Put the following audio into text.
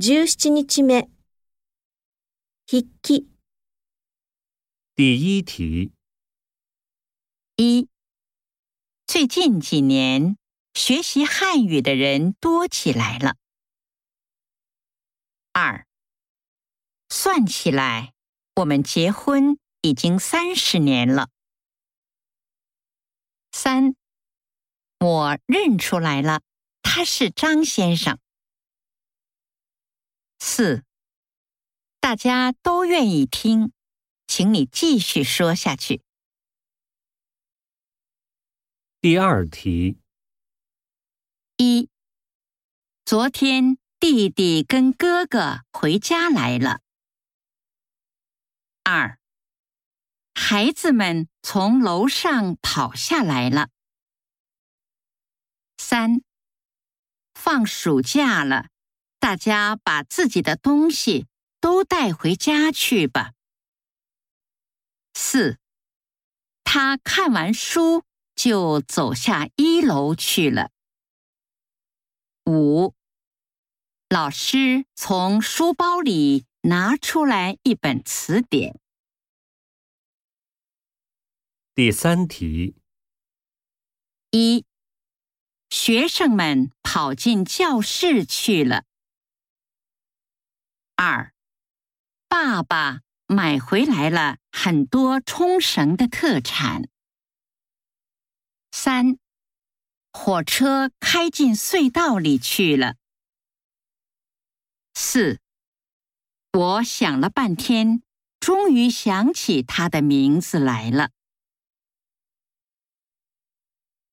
17日目。筆記、第一题，一，最近几年学习汉语的人多起来了。二，算起来，我们结婚已经三十年了。三，我认出来了，他是张先生。四，大家都愿意听，请你继续说下去。第二题，一，昨天弟弟跟哥哥回家来了。二，孩子们从楼上跑下来了。三，放暑假了，大家把自己的东西都带回家去吧。四，他看完书就走下一楼去了。五，老师从书包里拿出来一本词典。第三题，一，学生们跑进教室去了。二，爸爸买回来了很多冲绳的特产。三，火车开进隧道里去了。四，我想了半天，终于想起他的名字来了。